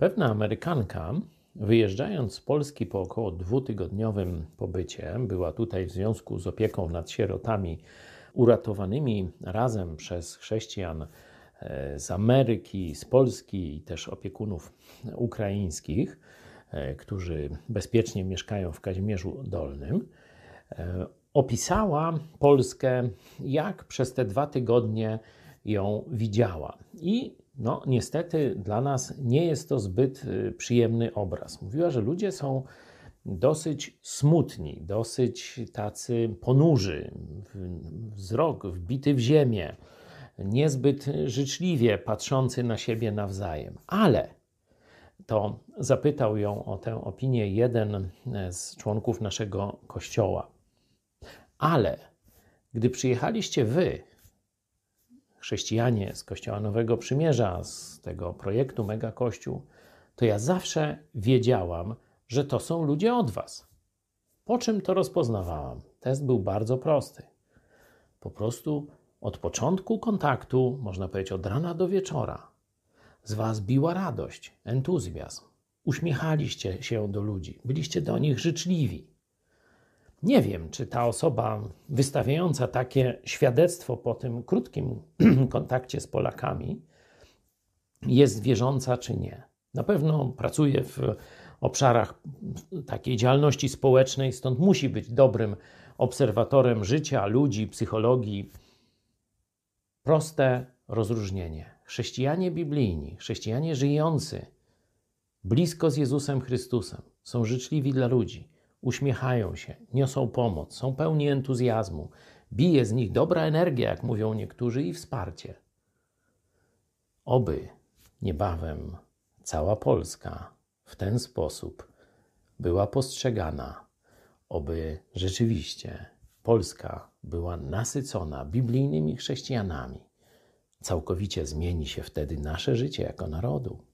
Pewna Amerykanka, wyjeżdżając z Polski po około dwutygodniowym pobycie, była tutaj w związku z opieką nad sierotami uratowanymi razem przez chrześcijan e, z Ameryki, z Polski i też opiekunów ukraińskich, e, którzy bezpiecznie mieszkają w Kazimierzu Dolnym, e, opisała Polskę, jak przez te dwa tygodnie ją widziała. I no, niestety dla nas nie jest to zbyt y, przyjemny obraz. Mówiła, że ludzie są dosyć smutni, dosyć tacy ponurzy, wzrok wbity w ziemię, niezbyt życzliwie patrzący na siebie nawzajem. Ale to zapytał ją o tę opinię jeden z członków naszego kościoła. Ale gdy przyjechaliście wy, chrześcijanie z Kościoła Nowego Przymierza, z tego projektu Mega Kościół, to ja zawsze wiedziałam, że to są ludzie od was. Po czym to rozpoznawałam? Test był bardzo prosty. Po prostu od początku kontaktu, można powiedzieć od rana do wieczora, z was biła radość, entuzjazm. Uśmiechaliście się do ludzi, byliście do nich życzliwi. Nie wiem, czy ta osoba wystawiająca takie świadectwo po tym krótkim kontakcie z Polakami jest wierząca, czy nie. Na pewno pracuje w obszarach takiej działalności społecznej, stąd musi być dobrym obserwatorem życia, ludzi, psychologii. Proste rozróżnienie. Chrześcijanie biblijni, chrześcijanie żyjący blisko z Jezusem Chrystusem są życzliwi dla ludzi uśmiechają się, niosą pomoc, są pełni entuzjazmu, bije z nich dobra energia, jak mówią niektórzy, i wsparcie. Oby niebawem cała Polska w ten sposób była postrzegana, oby rzeczywiście Polska była nasycona biblijnymi chrześcijanami. Całkowicie zmieni się wtedy nasze życie jako narodu.